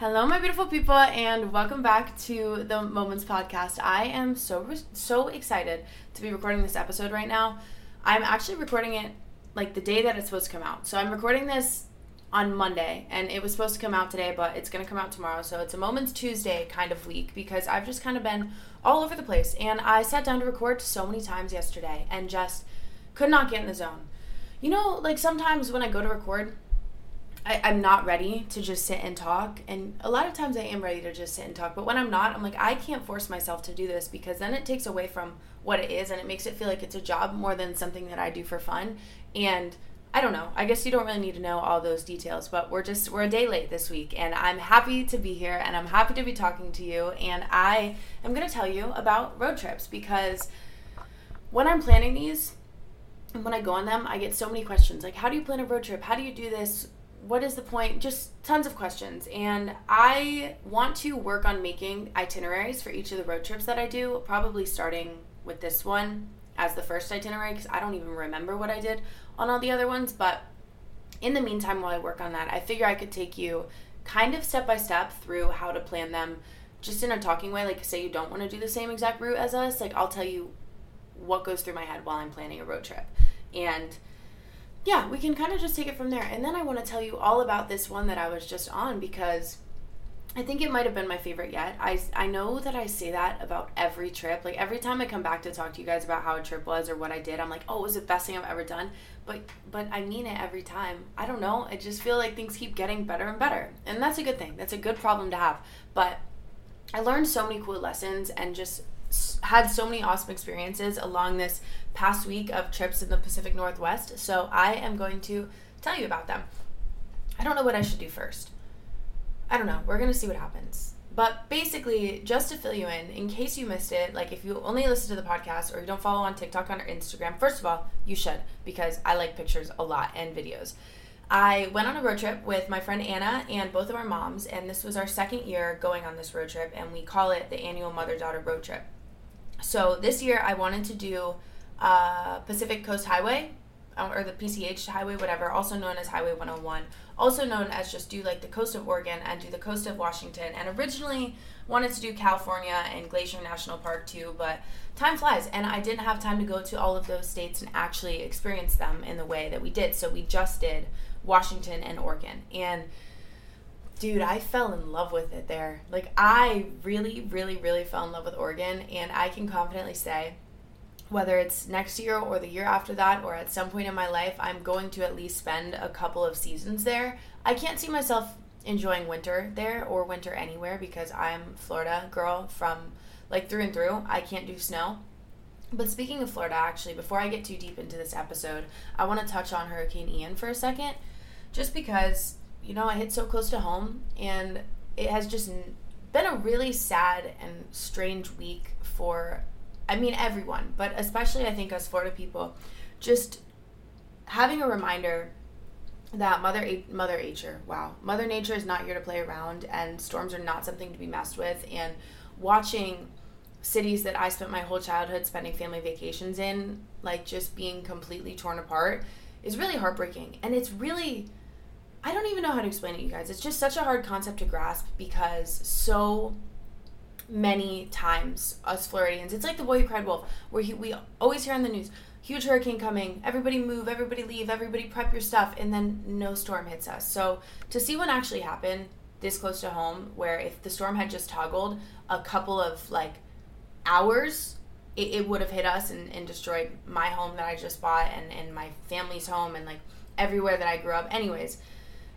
Hello, my beautiful people, and welcome back to the Moments Podcast. I am so so excited to be recording this episode right now. I'm actually recording it like the day that it's supposed to come out. So I'm recording this on Monday, and it was supposed to come out today, but it's gonna come out tomorrow. So it's a Moments Tuesday kind of week because I've just kind of been all over the place, and I sat down to record so many times yesterday and just could not get in the zone. You know, like sometimes when I go to record I, I'm not ready to just sit and talk. And a lot of times I am ready to just sit and talk. But when I'm not, I'm like, I can't force myself to do this because then it takes away from what it is and it makes it feel like it's a job more than something that I do for fun. And I don't know. I guess you don't really need to know all those details, but we're just we're a day late this week and I'm happy to be here and I'm happy to be talking to you and I am going to tell you about road trips because when I'm planning these and when I go on them, I get so many questions like how do you plan a road trip? How do you do this? What is the point? Just tons of questions. And I want to work on making itineraries for each of the road trips that I do, probably starting with this one as the first itinerary because I don't even remember what I did on all the other ones. But in the meantime, while I work on that, I figure I could take you kind of step by step through how to plan them just in a talking way. Like, say you don't want to do the same exact route as us, like, I'll tell you what goes through my head while I'm planning a road trip. And yeah, we can kind of just take it from there. And then I want to tell you all about this one that I was just on because I think it might have been my favorite yet. I, I know that I say that about every trip. Like every time I come back to talk to you guys about how a trip was or what I did, I'm like, oh, it was the best thing I've ever done. But but I mean it every time. I don't know. I just feel like things keep getting better and better. And that's a good thing. That's a good problem to have. But I learned so many cool lessons and just had so many awesome experiences along this past week of trips in the Pacific Northwest. So I am going to tell you about them. I don't know what I should do first. I don't know. We're going to see what happens. But basically, just to fill you in, in case you missed it, like if you only listen to the podcast or you don't follow on TikTok or Instagram, first of all, you should because I like pictures a lot and videos. I went on a road trip with my friend Anna and both of our moms, and this was our second year going on this road trip, and we call it the annual mother daughter road trip. So this year I wanted to do uh, Pacific Coast Highway um, or the PCH Highway, whatever, also known as Highway 101, also known as just do like the coast of Oregon and do the coast of Washington. And originally wanted to do California and Glacier National Park too, but time flies and I didn't have time to go to all of those states and actually experience them in the way that we did. So we just did Washington and Oregon. And dude, I fell in love with it there. Like, I really, really, really fell in love with Oregon, and I can confidently say, whether it's next year or the year after that, or at some point in my life, I'm going to at least spend a couple of seasons there. I can't see myself enjoying winter there or winter anywhere because I'm Florida girl from like through and through. I can't do snow. But speaking of Florida, actually, before I get too deep into this episode, I want to touch on Hurricane Ian for a second, just because you know, I hit so close to home, and it has just been a really sad and strange week for, I mean, everyone, but especially I think us Florida people, just having a reminder that mother mother nature wow mother nature is not here to play around and storms are not something to be messed with and watching cities that i spent my whole childhood spending family vacations in like just being completely torn apart is really heartbreaking. And it's really I don't even know how to explain it, you guys. It's just such a hard concept to grasp because so many times us Floridians, it's like the boy who cried wolf, where he, we always hear on the news, huge hurricane coming, everybody move, everybody leave, everybody prep your stuff, and then no storm hits us. So to see one actually happen this close to home, where if the storm had just toggled a couple of like hours, it, it would have hit us and, and destroyed my home that I just bought and, and my family's home and like everywhere that I grew up. Anyways,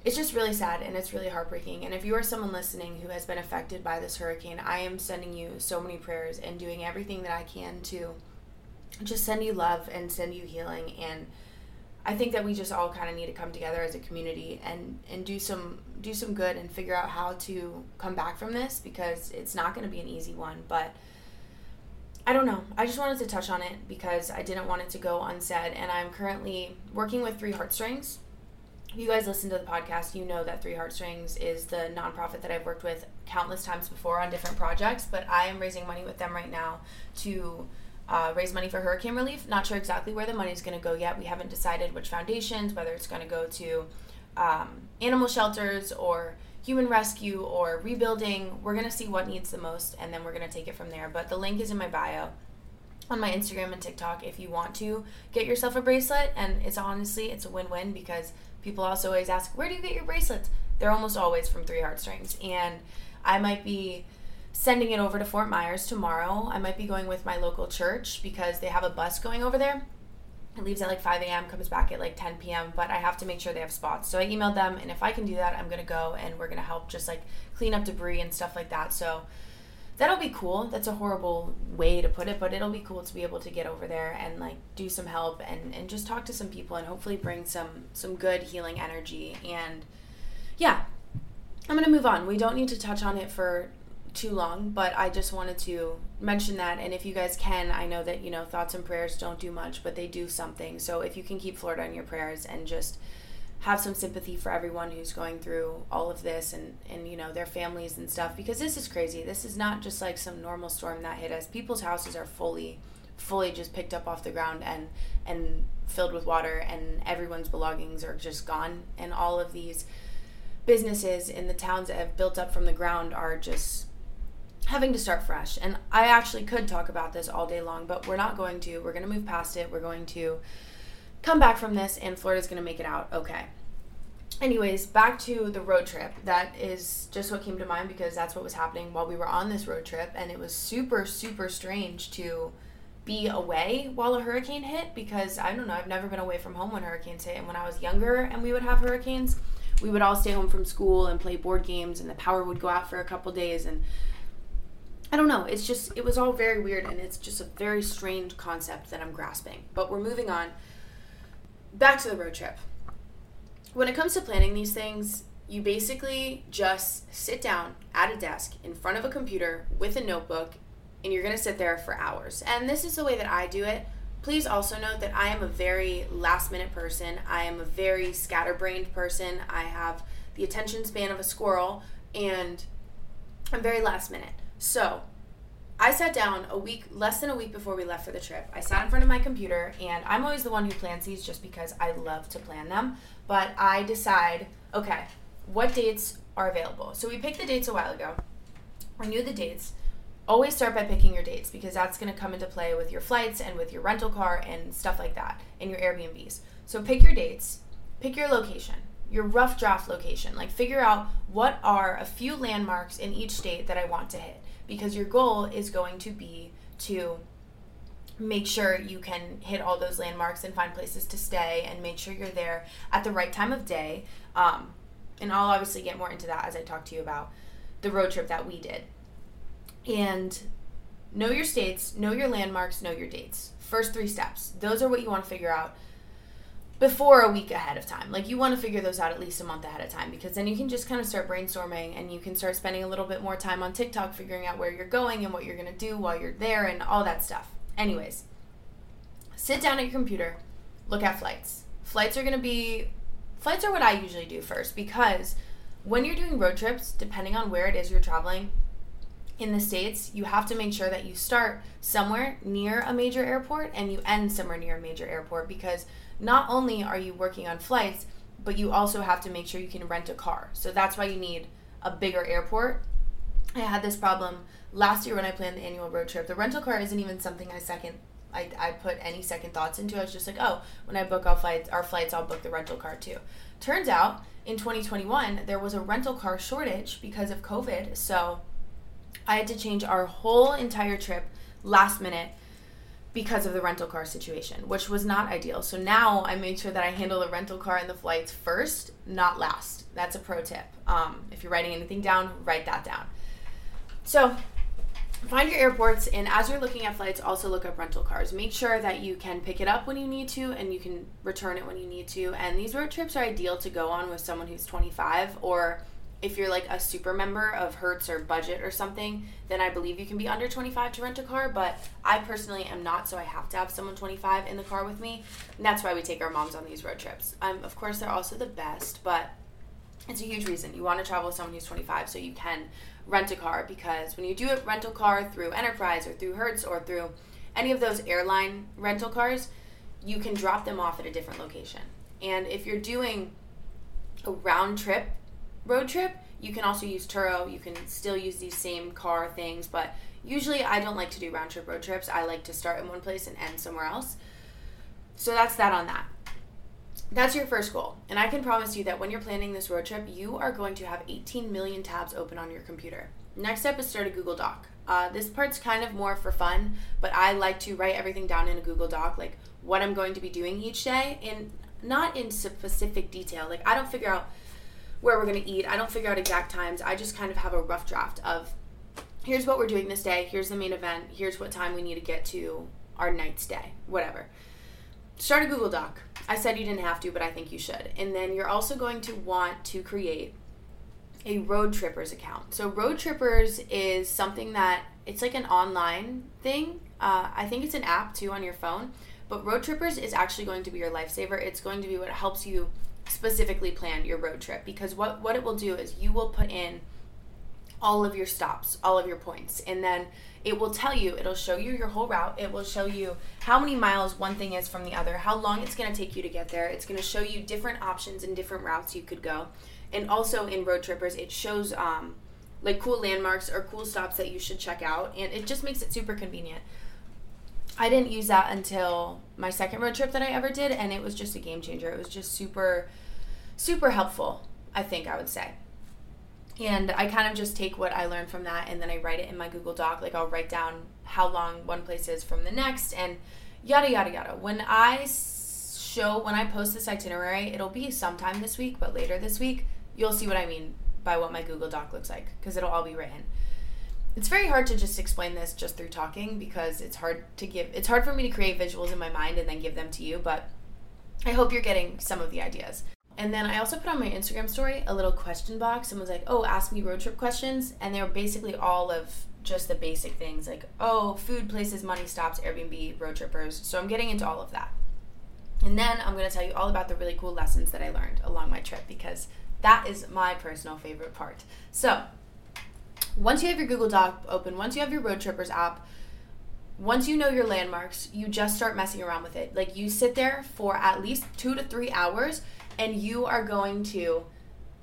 it's just really sad and it's really heartbreaking. And if you are someone listening who has been affected by this hurricane, I am sending you so many prayers and doing everything that I can to just send you love and send you healing. And I think that we just all kind of need to come together as a community and and do some do some good and figure out how to come back from this because it's not going to be an easy one, but I don't know. I just wanted to touch on it because I didn't want it to go unsaid and I'm currently working with Three Heartstrings if you guys listen to the podcast, you know that Three Heartstrings is the nonprofit that I've worked with countless times before on different projects, but I am raising money with them right now to uh, raise money for hurricane relief. Not sure exactly where the money is going to go yet. We haven't decided which foundations, whether it's going to go to um, animal shelters or human rescue or rebuilding. We're going to see what needs the most and then we're going to take it from there. But the link is in my bio on my Instagram and TikTok if you want to get yourself a bracelet. And it's honestly, it's a win win because people also always ask, where do you get your bracelets? They're almost always from Three Heartstrings. And I might be sending it over to Fort Myers tomorrow. I might be going with my local church because they have a bus going over there. It leaves at like 5 a.m., comes back at like 10 p.m., but I have to make sure they have spots. So I emailed them, and if I can do that, I'm gonna go and we're gonna help just like clean up debris and stuff like that. So that'll be cool. That's a horrible way to put it, but it'll be cool to be able to get over there and like do some help and, and just talk to some people and hopefully bring some some good healing energy. And yeah, I'm gonna move on. We don't need to touch on it for too long, but I just wanted to mention that. And if you guys can, I know that, you know, thoughts and prayers don't do much, but they do something. So if you can keep Florida in your prayers and just have some sympathy for everyone who's going through all of this and, and, you know, their families and stuff, because this is crazy. This is not just like some normal storm that hit us. People's houses are fully, fully just picked up off the ground and, and filled with water, and everyone's belongings are just gone. And all of these businesses in the towns that have built up from the ground are just having to start fresh. And I actually could talk about this all day long, but we're not going to. We're going to move past it. We're going to come back from this, and Florida's going to make it out okay. Anyways, back to the road trip. That is just what came to mind because that's what was happening while we were on this road trip. And it was super, super strange to be away while a hurricane hit because I don't know, I've never been away from home when hurricanes hit. And when I was younger and we would have hurricanes, we would all stay home from school and play board games, and the power would go out for a couple days. And I don't know. It's just, it was all very weird and it's just a very strange concept that I'm grasping. But we're moving on. Back to the road trip. When it comes to planning these things, you basically just sit down at a desk in front of a computer with a notebook and you're going to sit there for hours. And this is the way that I do it. Please also note that I am a very last minute person. I am a very scatterbrained person. I have the attention span of a squirrel and I'm very last minute. So I sat down a week, less than a week before we left for the trip. I sat in front of my computer, and I'm always the one who plans these just because I love to plan them. But I decide, okay, what dates are available? So we picked the dates a while ago. I knew the dates. Always start by picking your dates because that's going to come into play with your flights and with your rental car and stuff like that and your Airbnbs. So pick your dates, pick your location your rough draft location. Like figure out what are a few landmarks in each state that I want to hit because your goal is going to be to make sure you can hit all those landmarks and find places to stay and make sure you're there at the right time of day. Um, and I'll obviously get more into that as I talk to you about the road trip that we did. And know your states, know your landmarks, know your dates. First three steps. Those are what you want to figure out before a week ahead of time. Like you want to figure those out at least a month ahead of time because then you can just kind of start brainstorming and you can start spending a little bit more time on TikTok figuring out where you're going and what you're going to do while you're there and all that stuff. Anyways, sit down at your computer, look at flights. Flights are going to be flights are what I usually do first because when you're doing road trips, depending on where it is you're traveling, in the States, you have to make sure that you start somewhere near a major airport and you end somewhere near a major airport because not only are you working on flights, but you also have to make sure you can rent a car. So that's why you need a bigger airport. I had this problem last year when I planned the annual road trip. The rental car isn't even something I second I, I put any second thoughts into. I was just like, oh, when I book our flights, our flights, I'll book the rental car too. Turns out in 2021 there was a rental car shortage because of COVID, so I had to change our whole entire trip last minute because of the rental car situation, which was not ideal. So now I made sure that I handle the rental car and the flights first, not last. That's a pro tip. Um, if you're writing anything down, write that down. So find your airports, and as you're looking at flights, also look up rental cars. Make sure that you can pick it up when you need to and you can return it when you need to. And these road trips are ideal to go on with someone who's 25 or if you're like a super member of Hertz or Budget or something, then I believe you can be under 25 to rent a car. But I personally am not, so I have to have someone 25 in the car with me. And that's why we take our moms on these road trips. Um, of course, they're also the best, but it's a huge reason. You want to travel with someone who's 25 so you can rent a car because when you do a rental car through Enterprise or through Hertz or through any of those airline rental cars, you can drop them off at a different location. And if you're doing a round trip road trip, You can also use Turo. You can still use these same car things, but usually I don't like to do round trip road trips. I like to start in one place and end somewhere else. So that's that on that. That's your first goal. And I can promise you that when you're planning this road trip, you are going to have 18 million tabs open on your computer. Next step is start a Google Doc. Uh, this part's kind of more for fun, but I like to write everything down in a Google Doc, like what I'm going to be doing each day, and not in specific detail. Like, I don't figure out where we're going to eat, I don't figure out exact times. I just kind of have a rough draft of here's what we're doing this day, here's the main event, here's what time we need to get to our night's day, whatever. Start a Google Doc. I said you didn't have to, but I think you should. And then you're also going to want to create a road trippers account. So road trippers is something that it's like an online thing. Uh, I think it's an app too on your phone. But road trippers is actually going to be your lifesaver. It's going to be what helps you specifically plan your road trip because what what it will do is you will put in all of your stops, all of your points, and then it will tell you, it'll show you your whole route. It will show you how many miles one thing is from the other, how long it's going to take you to get there. It's going to show you different options and different routes you could go. And also in Road Trippers, it shows um, like cool landmarks or cool stops that you should check out. And it just makes it super convenient. I didn't use that until my second road trip that I ever did, and it was just a game changer. It was just super, super helpful, I think I would say. And I kind of just take what I learned from that and then I write it in my Google Doc. Like I'll write down how long one place is from the next and yada, yada, yada. When I show, when I post this itinerary, it'll be sometime this week, but later this week, you'll see what I mean by what my Google Doc looks like because it'll all be written. It's very hard to just explain this just through talking because it's hard to give, it's hard for me to create visuals in my mind and then give them to you, but I hope you're getting some of the ideas. And then I also put on my Instagram story a little question box. Someone's like, oh, ask me road trip questions. And they were basically all of just the basic things like, oh, food, places, money stops, Airbnb, road trippers. So I'm getting into all of that. And then I'm going to tell you all about the really cool lessons that I learned along my trip because that is my personal favorite part. So once you have your Google Doc open, once you have your Road Trippers app, once you know your landmarks, you just start messing around with it. Like you sit there for at least two to three hours and you are going to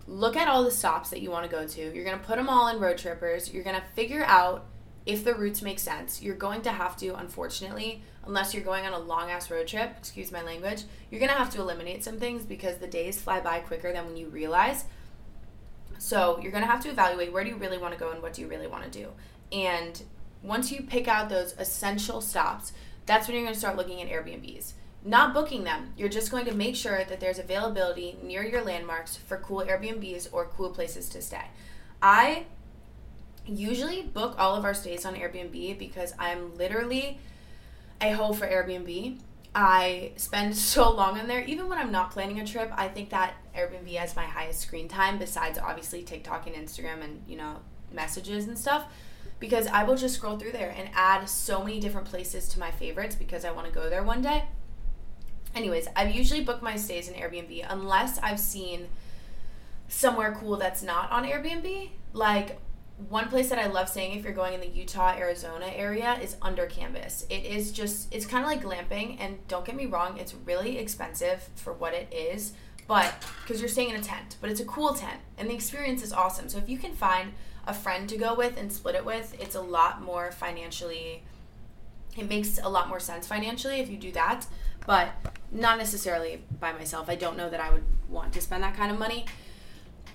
look at all the stops that you want to go to. You're going to put them all in road trippers. You're going to figure out if the routes make sense. You're going to have to, unfortunately, unless you're going on a long ass road trip, excuse my language, you're going to have to eliminate some things because the days fly by quicker than when you realize. So you're going to have to evaluate where do you really want to go and what do you really want to do. And once you pick out those essential stops, that's when you're going to start looking at Airbnbs not booking them. You're just going to make sure that there's availability near your landmarks for cool Airbnbs or cool places to stay. I usually book all of our stays on Airbnb because I'm literally a hoe for Airbnb. I spend so long on there. Even when I'm not planning a trip, I think that Airbnb has my highest screen time besides obviously TikTok and Instagram and, you know, messages and stuff because I will just scroll through there and add so many different places to my favorites because I want to go there one day anyways, I've usually booked my stays in Airbnb unless I've seen somewhere cool that's not on Airbnb. Like one place that I love staying if you're going in the Utah, Arizona area is Under Canvas. It is just it's kind of like glamping and don't get me wrong, it's really expensive for what it is, but because you're staying in a tent, but it's a cool tent and the experience is awesome. So if you can find a friend to go with and split it with, it's a lot more financially it makes a lot more sense financially if you do that but not necessarily by myself. I don't know that I would want to spend that kind of money,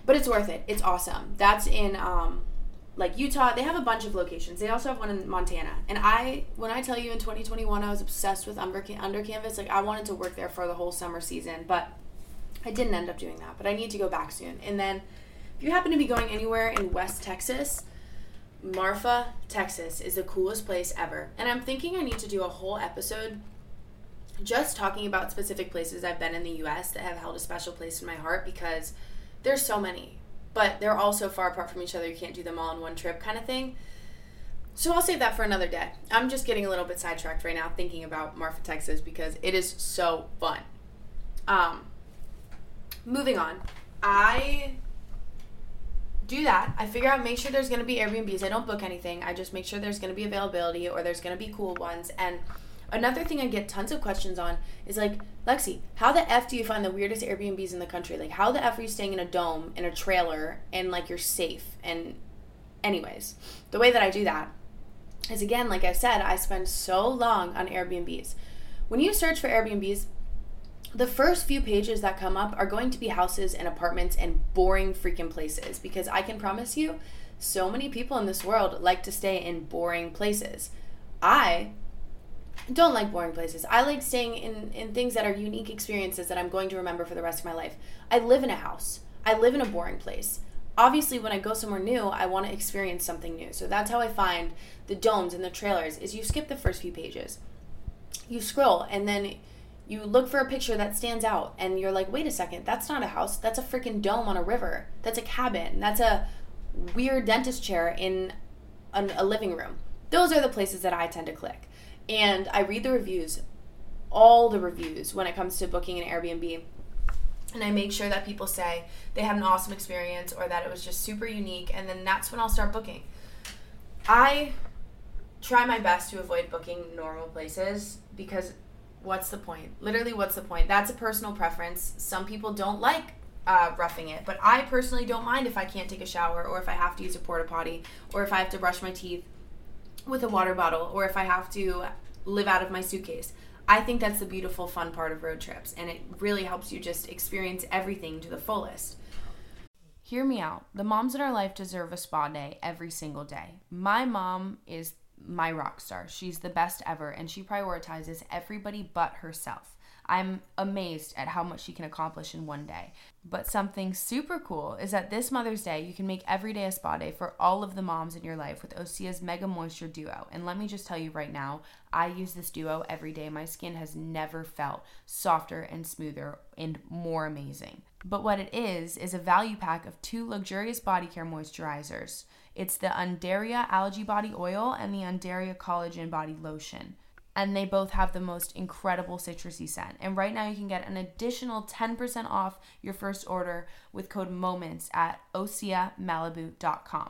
but it's worth it. It's awesome. That's in um, like Utah. They have a bunch of locations. They also have one in Montana. And I, when I tell you in 2021, I was obsessed with under, under canvas. Like I wanted to work there for the whole summer season, but I didn't end up doing that. But I need to go back soon. And then if you happen to be going anywhere in West Texas. Marfa, Texas is the coolest place ever. And I'm thinking I need to do a whole episode just talking about specific places I've been in the US that have held a special place in my heart because there's so many, but they're all so far apart from each other you can't do them all in one trip kind of thing. So I'll save that for another day. I'm just getting a little bit sidetracked right now thinking about Marfa, Texas because it is so fun. Um, moving on. I do that. I figure out, make sure there's going to be Airbnbs. I don't book anything. I just make sure there's going to be availability or there's going to be cool ones. And Another thing I get tons of questions on is like, Lexi, how the F do you find the weirdest Airbnbs in the country? Like, how the F are you staying in a dome, in a trailer, and like you're safe? And, anyways, the way that I do that is again, like I said, I spend so long on Airbnbs. When you search for Airbnbs, the first few pages that come up are going to be houses and apartments and boring freaking places because I can promise you, so many people in this world like to stay in boring places. I don't like boring places. I like staying in, in things that are unique experiences that I'm going to remember for the rest of my life. I live in a house, I live in a boring place. Obviously, when I go somewhere new, I want to experience something new. So that's how I find the domes and the trailers is you skip the first few pages. You scroll and then you look for a picture that stands out and you're like, "Wait a second, that's not a house. That's a freaking dome on a river. That's a cabin. That's a weird dentist chair in a, a living room." Those are the places that I tend to click and I read the reviews, all the reviews when it comes to booking an Airbnb. And I make sure that people say they had an awesome experience or that it was just super unique. And then that's when I'll start booking. I try my best to avoid booking normal places because what's the point? Literally, what's the point? That's a personal preference. Some people don't like uh, roughing it, but I personally don't mind if I can't take a shower or if I have to use a porta potty or if I have to brush my teeth with a water bottle or if I have to live out of my suitcase. I think that's the beautiful, fun part of road trips, and it really helps you just experience everything to the fullest. Hear me out. The moms in our life deserve a spa day every single day. My mom is my rock star. She's the best ever, and she prioritizes everybody but herself. I'm amazed at how much she can accomplish in one day. But something super cool is that this Mother's Day, you can make every day a spa day for all of the moms in your life with Osea's Mega Moisture Duo. And let me just tell you right now, I use this duo every day. My skin has never felt softer and smoother and more amazing. But what it is, is a value pack of two luxurious body care moisturizers. It's the Undaria Algae Body Oil and the Undaria Collagen Body Lotion and they both have the most incredible citrusy scent. And right now you can get an additional 10% off your first order with code MOMENTS at oseamalibu.com.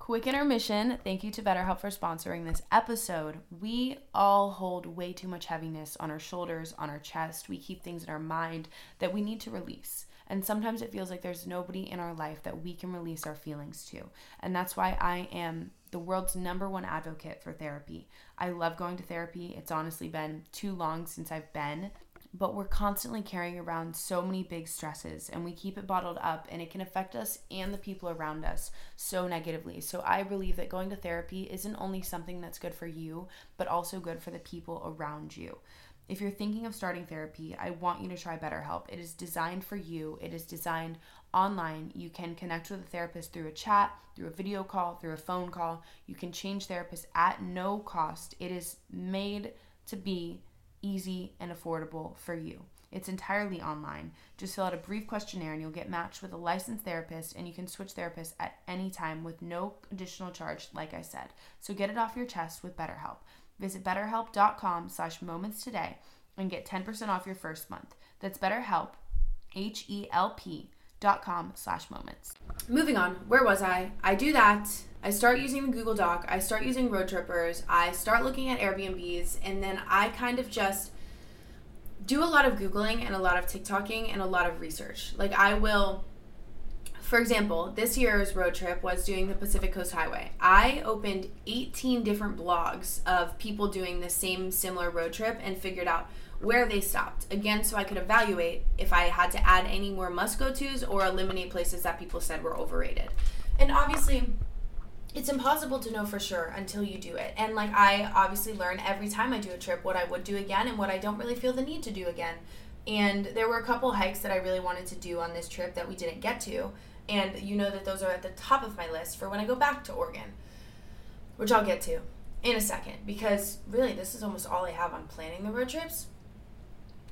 Quick intermission. Thank you to BetterHelp for sponsoring this episode. We all hold way too much heaviness on our shoulders, on our chest. We keep things in our mind that we need to release. And sometimes it feels like there's nobody in our life that we can release our feelings to. And that's why I am the world's number one advocate for therapy. I love going to therapy. It's honestly been too long since I've been but we're constantly carrying around so many big stresses and we keep it bottled up and it can affect us and the people around us so negatively. So I believe that going to therapy isn't only something that's good for you, but also good for the people around you. If you're thinking of starting therapy, I want you to try BetterHelp. It is designed for you. It is designed online. You can connect with a therapist through a chat, through a video call, through a phone call. You can change therapists at no cost. It is made to be easy, and affordable for you. It's entirely online. Just fill out a brief questionnaire and you'll get matched with a licensed therapist and you can switch therapists at any time with no additional charge, like I said. So get it off your chest with BetterHelp. Visit betterhelp.com slash moments today and get 10% off your first month. That's BetterHelp, H-E-L-P dot com slash moments. Moving on, where was I? I do that I start using the Google Doc, I start using Road Trippers, I start looking at Airbnbs, and then I kind of just do a lot of Googling and a lot of TikToking and a lot of research. Like, I will, for example, this year's road trip was doing the Pacific Coast Highway. I opened 18 different blogs of people doing the same similar road trip and figured out where they stopped. Again, so I could evaluate if I had to add any more must go tos or eliminate places that people said were overrated. And obviously, it's impossible to know for sure until you do it. And like I obviously learn every time I do a trip what I would do again and what I don't really feel the need to do again. And there were a couple hikes that I really wanted to do on this trip that we didn't get to. And you know that those are at the top of my list for when I go back to Oregon, which I'll get to in a second because really this is almost all I have on planning the road trips.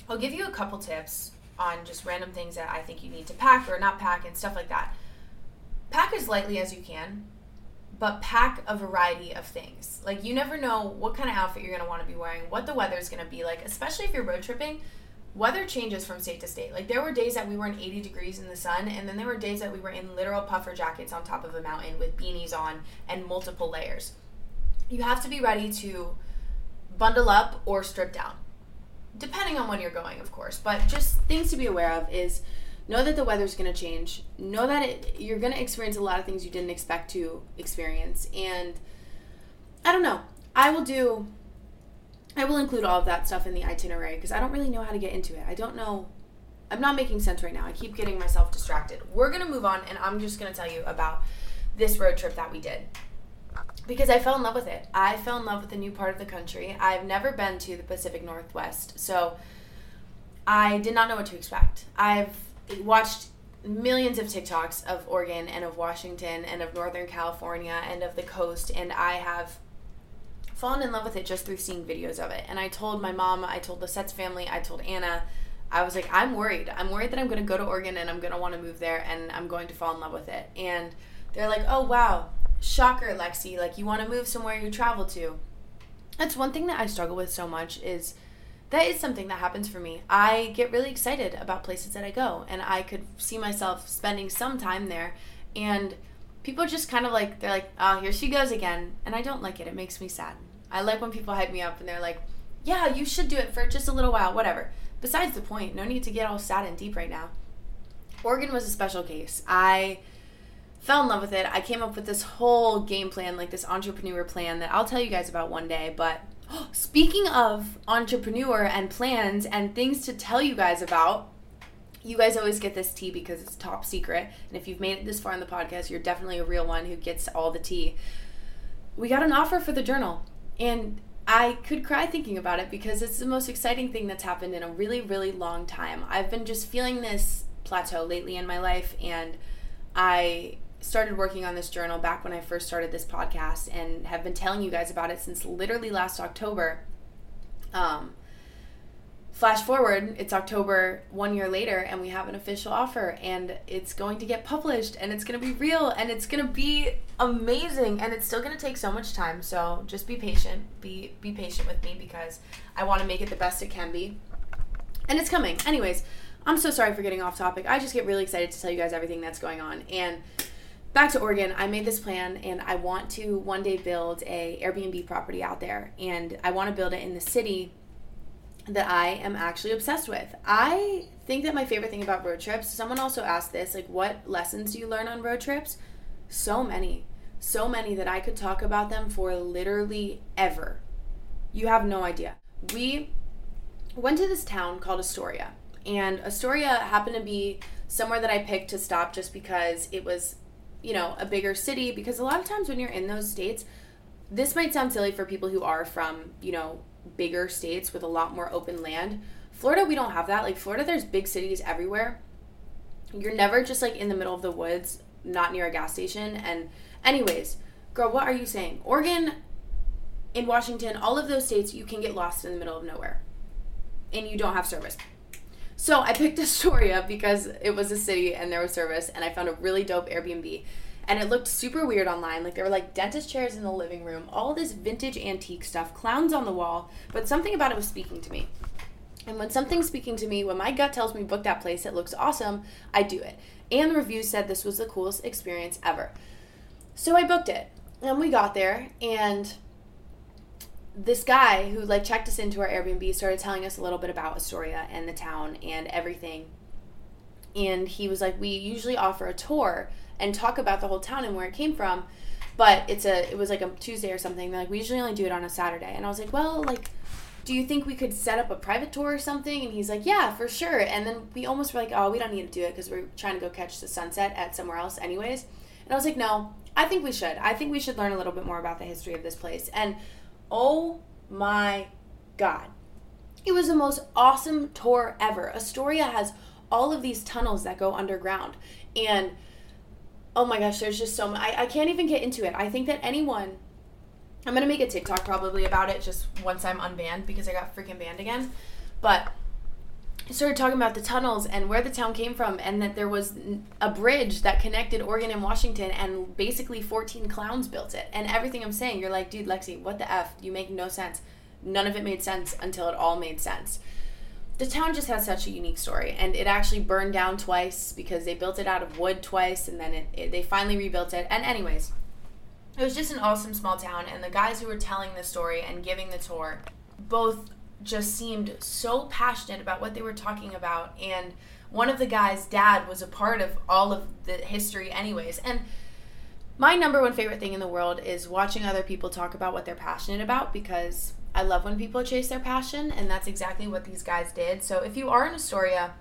I'll give you a couple tips on just random things that I think you need to pack or not pack and stuff like that. Pack as lightly as you can, but pack a variety of things. Like you never know what kind of outfit you're going to want to be wearing, what the weather is going to be like, especially if you're road tripping. Weather changes from state to state. Like there were days that we were in 80 degrees in the sun, and then there were days that we were in literal puffer jackets on top of a mountain with beanies on and multiple layers. You have to be ready to bundle up or strip down, depending on when you're going, of course. But just things to be aware of is know that the weather's going to change. Know that it, you're going to experience a lot of things you didn't expect to experience. And i don't know. I will do i will include all of that stuff in the itinerary because i don't really know how to get into it. I don't know. I'm not making sense right now. I keep getting myself distracted. We're going to move on and i'm just going to tell you about this road trip that we did. Because I fell in love with it. I fell in love with a new part of the country. I've never been to the Pacific Northwest, so I did not know what to expect. I've watched millions of TikToks of Oregon and of Washington and of Northern California and of the coast, and I have fallen in love with it just through seeing videos of it. And I told my mom, I told the Sets family, I told Anna, I was like, I'm worried. I'm worried that I'm going to go to Oregon and I'm going to want to move there and I'm going to fall in love with it. And they're like, oh, wow, shocker, Lexi. Like, you want to move somewhere you travel to. That's one thing that I struggle with so much is that is something that happens for me. I get really excited about places that I go, and I could see myself spending some time there. And people just kind of like, they're like, oh, here she goes again. And I don't like it. It makes me sad. I like when people hype me up and they're like, yeah, you should do it for just a little while, whatever. Besides the point, no need to get all sad and deep right now. Oregon was a special case. I fell in love with it. I came up with this whole game plan, like this entrepreneur plan that I'll tell you guys about one day, but Speaking of entrepreneur and plans and things to tell you guys about, you guys always get this tea because it's top secret. And if you've made it this far in the podcast, you're definitely a real one who gets all the tea. We got an offer for the journal, and I could cry thinking about it because it's the most exciting thing that's happened in a really, really long time. I've been just feeling this plateau lately in my life, and I started working on this journal back when I first started this podcast and have been telling you guys about it since literally last October. Um, flash forward, it's October one year later, and we have an official offer, and it's going to get published, and it's going to be real, and it's going to be amazing, and it's still going to take so much time. So just be patient, be be patient with me because I want to make it the best it can be, and it's coming. Anyways, I'm so sorry for getting off topic. I just get really excited to tell you guys everything that's going on, and back to Oregon, I made this plan and I want to one day build a Airbnb property out there and I want to build it in the city that I am actually obsessed with. I think that my favorite thing about road trips, someone also asked this, like what lessons do you learn on road trips? So many. So many that I could talk about them for literally ever. You have no idea. We went to this town called Astoria, and Astoria happened to be somewhere that I picked to stop just because it was you know, a bigger city because a lot of times when you're in those states, this might sound silly for people who are from, you know, bigger states with a lot more open land. Florida, we don't have that. Like Florida, there's big cities everywhere. You're never just like in the middle of the woods, not near a gas station. And, anyways, girl, what are you saying? Oregon, in Washington, all of those states, you can get lost in the middle of nowhere and you don't have service. So I picked Astoria because it was a city and there was service, and I found a really dope Airbnb. And it looked super weird online. Like there were like dentist chairs in the living room, all this vintage antique stuff, clowns on the wall, but something about it was speaking to me. And when something's speaking to me, when my gut tells me book that place, it looks awesome, I do it. And the reviews said this was the coolest experience ever. So I booked it. And we got there and this guy who like checked us into our Airbnb started telling us a little bit about Astoria and the town and everything. And he was like, "We usually offer a tour and talk about the whole town and where it came from, but it's a it was like a Tuesday or something. They're like, we usually only do it on a Saturday." And I was like, "Well, like." Do you think we could set up a private tour or something? And he's like, Yeah, for sure. And then we almost were like, Oh, we don't need to do it because we're trying to go catch the sunset at somewhere else, anyways. And I was like, No, I think we should. I think we should learn a little bit more about the history of this place. And Oh my God. It was the most awesome tour ever. Astoria has all of these tunnels that go underground. And oh my gosh, there's just so much. I, I can't even get into it. I think that anyone, I'm going to make a TikTok probably about it just once I'm unbanned because I got freaking banned again. But started talking about the tunnels and where the town came from and that there was a bridge that connected Oregon and Washington and basically 14 clowns built it. And everything I'm saying, you're like, dude, Lexi, what the F? You make no sense. None of it made sense until it all made sense. The town just has such a unique story, and it actually burned down twice because they built it out of wood twice, and then it, it, they finally rebuilt it. And anyways, it was just an awesome small town, and the guys who were telling the story and giving the tour both just seemed so passionate about what they were talking about and one of the guys dad was a part of all of the history anyways and my number one favorite thing in the world is watching other people talk about what they're passionate about because I love when people chase their passion, and that's exactly what these guys did. So if you are in Astoria,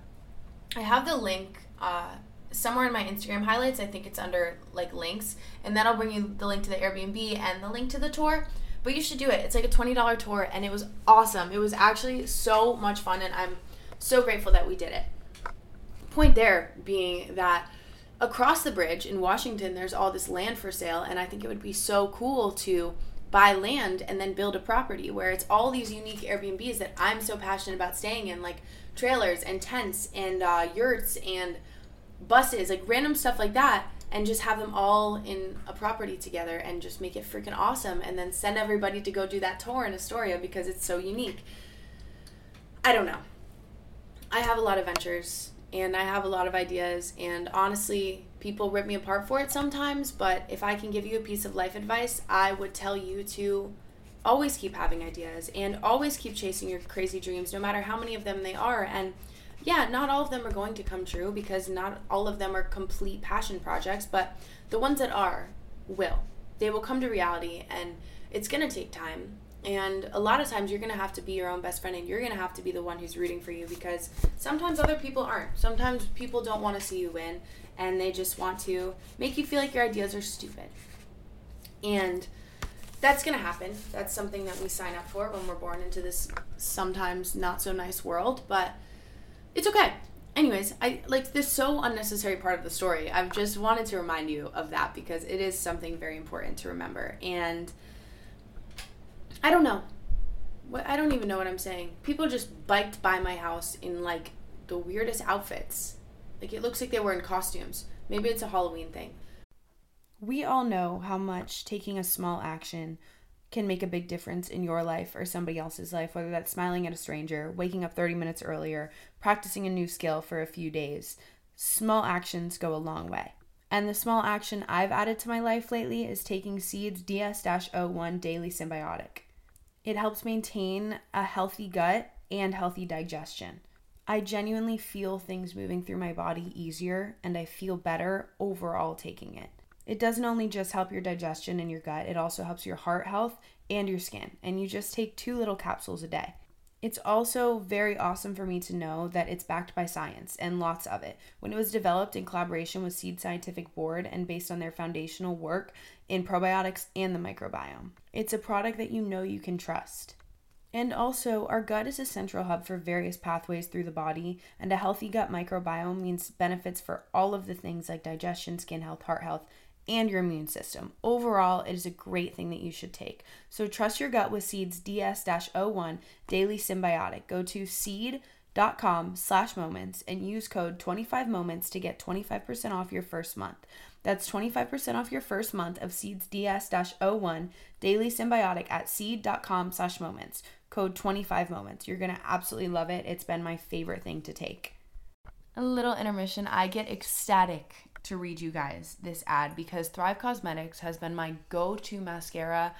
I have the link uh, somewhere in my Instagram highlights. I think it's under like links, and that'll bring you the link to the Airbnb and the link to the tour. But you should do it. It's like a $20 tour and it was awesome. It was actually so much fun and I'm so grateful that we did it. Point there being that across the bridge in Washington there's all this land for sale and I think it would be so cool to buy land and then build a property where it's all these unique Airbnbs that I'm so passionate about staying in, like trailers and tents and uh, yurts and buses, like random stuff like that and just have them all in a property together and just make it freaking awesome and then send everybody to go do that tour in Astoria because it's so unique. I don't know. I have a lot of ventures and I have a lot of ideas and honestly, people rip me apart for it sometimes, but if I can give you a piece of life advice, I would tell you to always keep having ideas and always keep chasing your crazy dreams no matter how many of them they are and yeah, not all of them are going to come true because not all of them are complete passion projects, but the ones that are will. They will come to reality and it's going to take time. And a lot of times you're going to have to be your own best friend and you're going to have to be the one who's rooting for you because sometimes other people aren't. Sometimes people don't want to see you win and they just want to make you feel like your ideas are stupid. And that's going to happen. That's something that we sign up for when we're born into this sometimes not so nice world, but it's okay. Anyways, I like this so unnecessary part of the story. I've just wanted to remind you of that because it is something very important to remember. And I don't know. What I don't even know what I'm saying. People just biked by my house in like the weirdest outfits. Like it looks like they were in costumes. Maybe it's a Halloween thing. We all know how much taking a small action can make a big difference in your life or somebody else's life, whether that's smiling at a stranger, waking up 30 minutes earlier, practicing a new skill for a few days. Small actions go a long way. And the small action I've added to my life lately is taking Seeds DS 01 Daily Synbiotic. It helps maintain a healthy gut and healthy digestion. I genuinely feel things moving through my body easier and I feel better overall taking it. It doesn't only just help your digestion and your gut, it also helps your heart health and your skin. And you just take two little capsules a day. It's also very awesome for me to know that it's backed by science and lots of it. When it was developed in collaboration with Seed Scientific Board and based on their foundational work in probiotics and the microbiome, it's a product that you know you can trust. And also, our gut is a central hub for various pathways through the body, and a healthy gut microbiome means benefits for all of the things like digestion, skin health, heart health, and your immune system. Overall, it is a great thing that you should take. So trust your gut with Seeds DS-01 Daily Synbiotic. Go to seed.com slash moments and use code 25 moments to get 25% off your first month. That's 25% off your first month of Seeds DS-01 Daily Synbiotic at seed.com slash moments. Code 25 moments. You're going to absolutely love it. It's been my favorite thing to take. A little intermission. I get ecstatic to read you guys this ad because Thrive Causemetics has been my go to mascara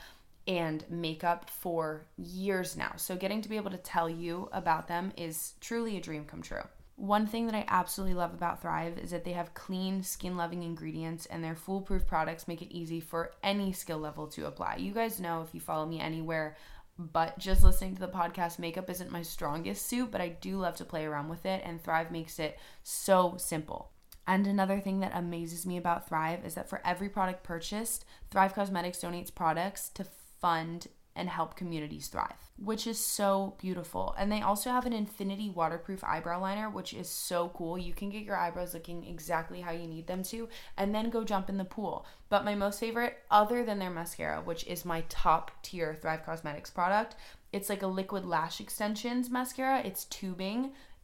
and makeup for years now. So, getting to be able to tell you about them is truly a dream come true. One thing that I absolutely love about Thrive is that they have clean, skin loving ingredients and their foolproof products make it easy for any skill level to apply. You guys know if you follow me anywhere, but just listening to the podcast, makeup isn't my strongest suit, but I do love to play around with it, and Thrive makes it so simple. And another thing that amazes me about Thrive is that for every product purchased, Thrive Causemetics donates products to fund and help communities thrive, which is so beautiful. And they also have an infinity waterproof eyebrow liner, which is so cool. You can get your eyebrows looking exactly how you need them to and then go jump in the pool. But my most favorite, other than their mascara, which is my top tier Thrive Causemetics product, it's like a liquid lash extensions mascara. It's tubing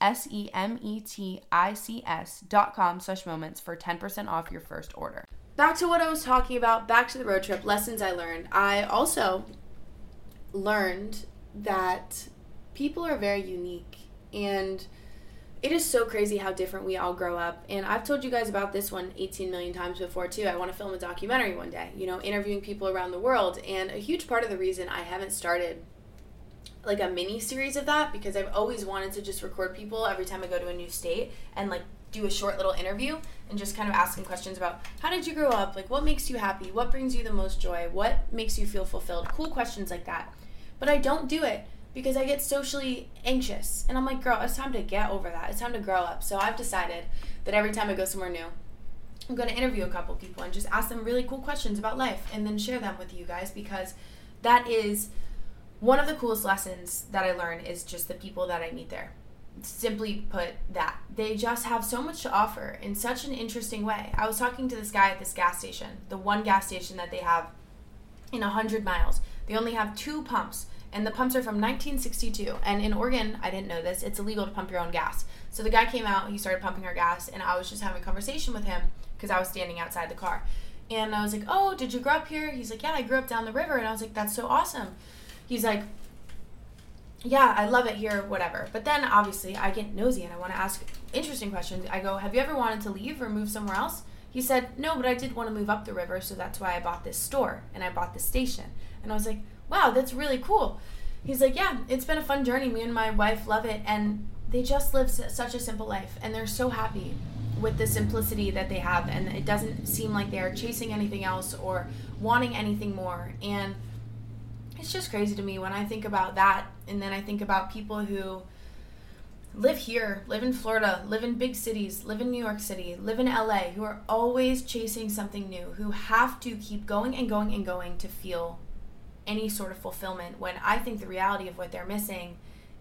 C-A-U-S-E-M-E-T-I-C-S dot com slash moments for 10% off your first order. Back to what I was talking about, back to the road trip, lessons I learned. I also learned that people are very unique and – it is so crazy how different we all grow up. And I've told you guys about this one 18 million times before, too. I want to film a documentary one day, you know, interviewing people around the world. And a huge part of the reason I haven't started like a mini series of that because I've always wanted to just record people every time I go to a new state and like do a short little interview and just kind of ask them questions about how did you grow up? Like what makes you happy? What brings you the most joy? What makes you feel fulfilled? Cool questions like that. But I don't do it because I get socially anxious. And I'm like, girl, it's time to get over that. It's time to grow up. So I've decided that every time I go somewhere new, I'm going to interview a couple people and just ask them really cool questions about life and then share them with you guys because that is one of the coolest lessons that I learn is just the people that I meet there. Simply put, that they just have so much to offer in such an interesting way. I was talking to this guy at this gas station, the one gas station that they have in 100 miles. They only have two pumps and the pumps are from 1962. And in Oregon, I didn't know this, it's illegal to pump your own gas. So the guy came out, he started pumping our gas, and I was just having a conversation with him because I was standing outside the car. And I was like, Oh, did you grow up here? He's like, Yeah, I grew up down the river. And I was like, That's so awesome. He's like, Yeah, I love it here, whatever. But then obviously I get nosy and I want to ask interesting questions. I go, Have you ever wanted to leave or move somewhere else? He said, No, but I did want to move up the river, so that's why I bought this store and I bought this station. And I was like, wow, that's really cool. He's like, yeah, it's been a fun journey. Me and my wife love it. And they just live such a simple life. And they're so happy with the simplicity that they have. And it doesn't seem like they're chasing anything else or wanting anything more. And it's just crazy to me when I think about that. And then I think about people who live here, live in Florida, live in big cities, live in New York City, live in LA, who are always chasing something new, who have to keep going and going and going to feel any sort of fulfillment when I think the reality of what they're missing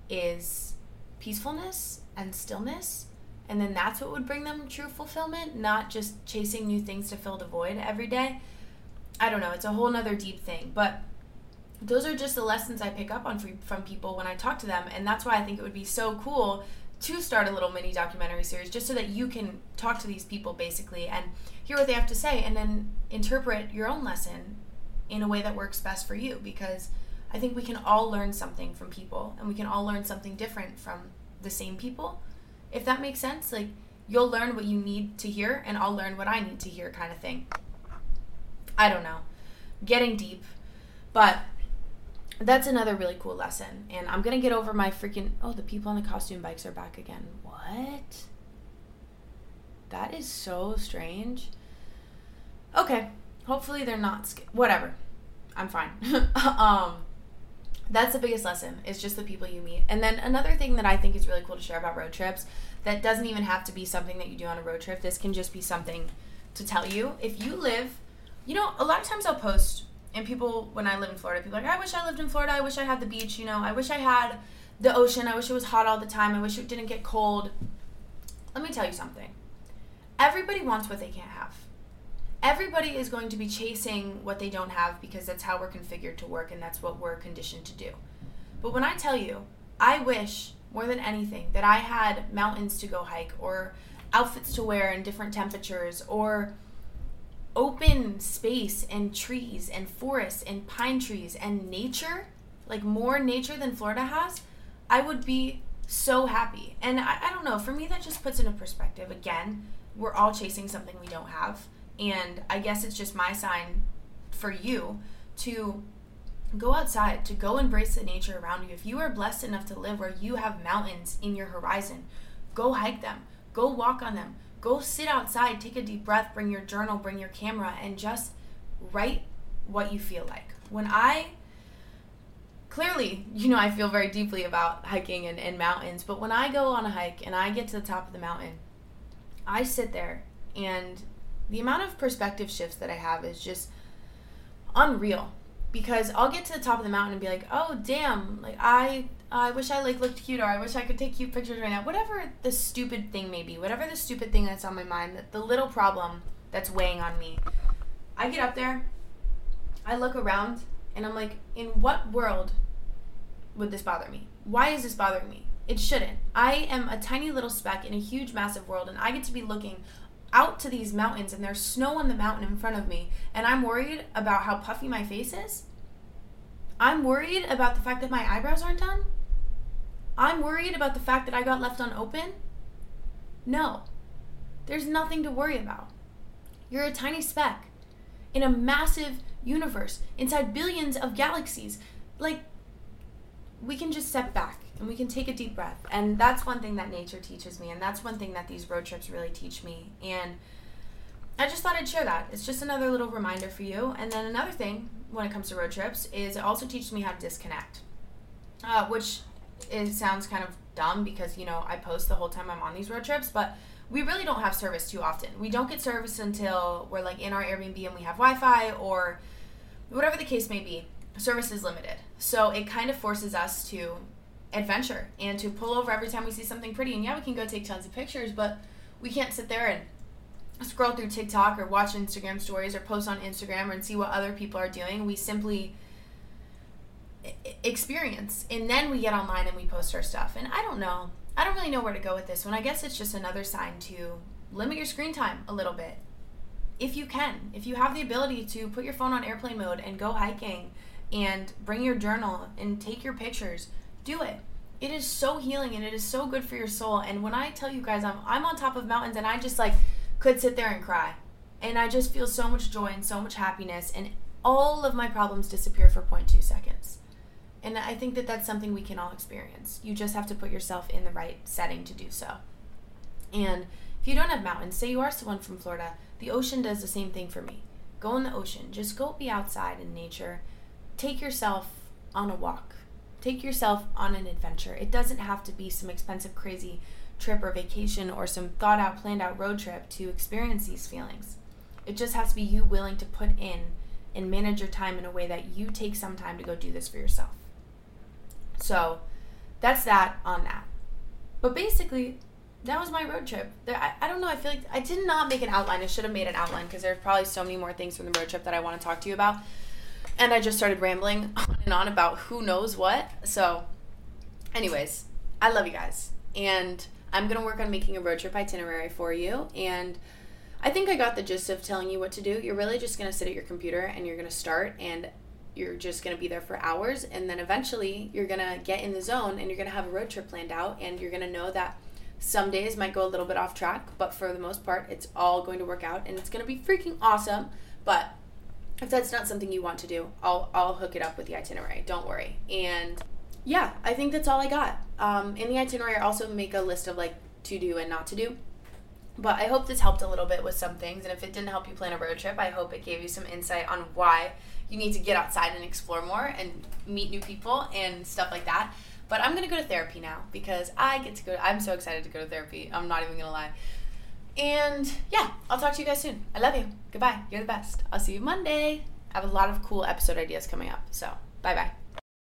is peacefulness and stillness. And then that's what would bring them true fulfillment, not just chasing new things to fill the void every day. I don't know, it's a whole nother deep thing. But those are just the lessons I pick up on from people when I talk to them. And that's why I think it would be so cool to start a little mini documentary series just so that you can talk to these people basically and hear what they have to say and then interpret your own lesson in a way that works best for you because I think we can all learn something from people and we can all learn something different from the same people. If that makes sense, like you'll learn what you need to hear and I'll learn what I need to hear kind of thing. I don't know. Getting deep. But that's another really cool lesson. And I'm to get over my freaking Oh, the people on the costume bikes are back again. What? That is so strange. Okay, hopefully they're not sc- whatever i'm fine um that's the biggest lesson is just the people you meet and then another thing that i think is really cool to share about road trips that doesn't even have to be something that you do on a road trip this can just be something to tell you if you live you know a lot of times i'll post and people when i live in florida people are like i wish i lived in florida. I wish i had the beach you know. I wish i had the ocean. I wish it was hot all the time. I wish it didn't get cold. Let me tell you something. Everybody wants what they can't have. Everybody is going to be chasing what they don't have because that's how we're configured to work and that's what we're conditioned to do. But when I tell you, I wish more than anything that I had mountains to go hike or outfits to wear in different temperatures or open space and trees and forests and pine trees and nature, like more nature than Florida has, I would be so happy. And I, I don't know, for me, that just puts into perspective. Again, we're all chasing something we don't have. And I guess it's just my sign for you to go outside, to go embrace the nature around you. If you are blessed enough to live where you have mountains in your horizon, go hike them, go walk on them, go sit outside, take a deep breath, bring your journal, bring your camera, and just write what you feel like. When I clearly, you know, I feel very deeply about hiking and, and mountains, but when I go on a hike and I get to the top of the mountain, I sit there And the amount of perspective shifts that I have is just unreal because I'll get to the top of the mountain and be like, "Oh, damn, like I Oh, I wish I like looked cute or I wish I could take cute pictures right now." Whatever the stupid thing may be, whatever the stupid thing that's on my mind, the little problem that's weighing on me. I get up there, I look around, and I'm like, "In what world would this bother me? Why is this bothering me? It shouldn't. I am a tiny little speck in a huge, massive world, and I get to be looking out to these mountains, and there's snow on the mountain in front of me, and I'm worried about how puffy my face is. I'm worried about the fact that my eyebrows aren't done. I'm worried about the fact that I got left unopen. No, there's nothing to worry about. You're a tiny speck in a massive universe inside billions of galaxies. Like, we can just step back and we can take a deep breath. And that's one thing that nature teaches me. And that's one thing that these road trips really teach me. And I just thought I'd share that. It's just another little reminder for you. And then another thing when it comes to road trips is it also teaches me how to disconnect, uh, which is sounds kind of dumb because you know I post the whole time I'm on these road trips, but we really don't have service too often. We don't get service until we're like in our Airbnb and we have Wi-Fi or whatever the case may be. Service is limited, so it kind of forces us to adventure and to pull over every time we see something pretty. And yeah, we can go take tons of pictures, but we can't sit there and scroll through TikTok or watch Instagram stories or post on Instagram and see what other people are doing. We simply experience and then we get online and we post our stuff. And I don't know. I don't really know where to go with this one. I guess it's just another sign to limit your screen time a little bit. If you can, if you have the ability to put your phone on airplane mode and go hiking and bring your journal and take your pictures, do it. It is so healing and it is so good for your soul. And when I tell you guys I'm I'm on top of mountains and I just like could sit there and cry. And I just feel so much joy and so much happiness and all of my problems disappear for 0.2 seconds. And I think that that's something we can all experience. You just have to put yourself in the right setting to do so. And if you don't have mountains, say you are someone from Florida, the ocean does the same thing for me. Go in the ocean. Just go be outside in nature. Take yourself on a walk. Take yourself on an adventure. It doesn't have to be some expensive, crazy trip or vacation or some thought out, planned out road trip to experience these feelings. It just has to be you willing to put in and manage your time in a way that you take some time to go do this for yourself. So that's that on that. But basically, that was my road trip. I, I don't know. I feel like I did not make an outline. I should have made an outline because there's probably so many more things from the road trip that I want to talk to you about. And I just started rambling on and on about who knows what. So, anyways, I love you guys. And I'm going to work on making a road trip itinerary for you. And I think I got the gist of telling you what to do. You're really just going to sit at your computer and you're going to start and you're just going to be there for hours. And then eventually you're going to get in the zone and you're going to have a road trip planned out. And you're going to know that some days might go a little bit off track, but for the most part, it's all going to work out and it's going to be freaking awesome. But if that's not something you want to do, I'll, I'll hook it up with the itinerary. Don't worry. And yeah, I think that's all I got. Um, in the itinerary, I also make a list of like to do and not to do. But I hope this helped a little bit with some things. And if it didn't help you plan a road trip, I hope it gave you some insight on why you need to get outside and explore more and meet new people and stuff like that. But I'm gonna go to therapy now because I get to go. I'm so excited to go to therapy. I'm not even gonna lie. And yeah, I'll talk to you guys soon. I love you. Goodbye. You're the best. I'll see you Monday. I have a lot of cool episode ideas coming up. So bye bye.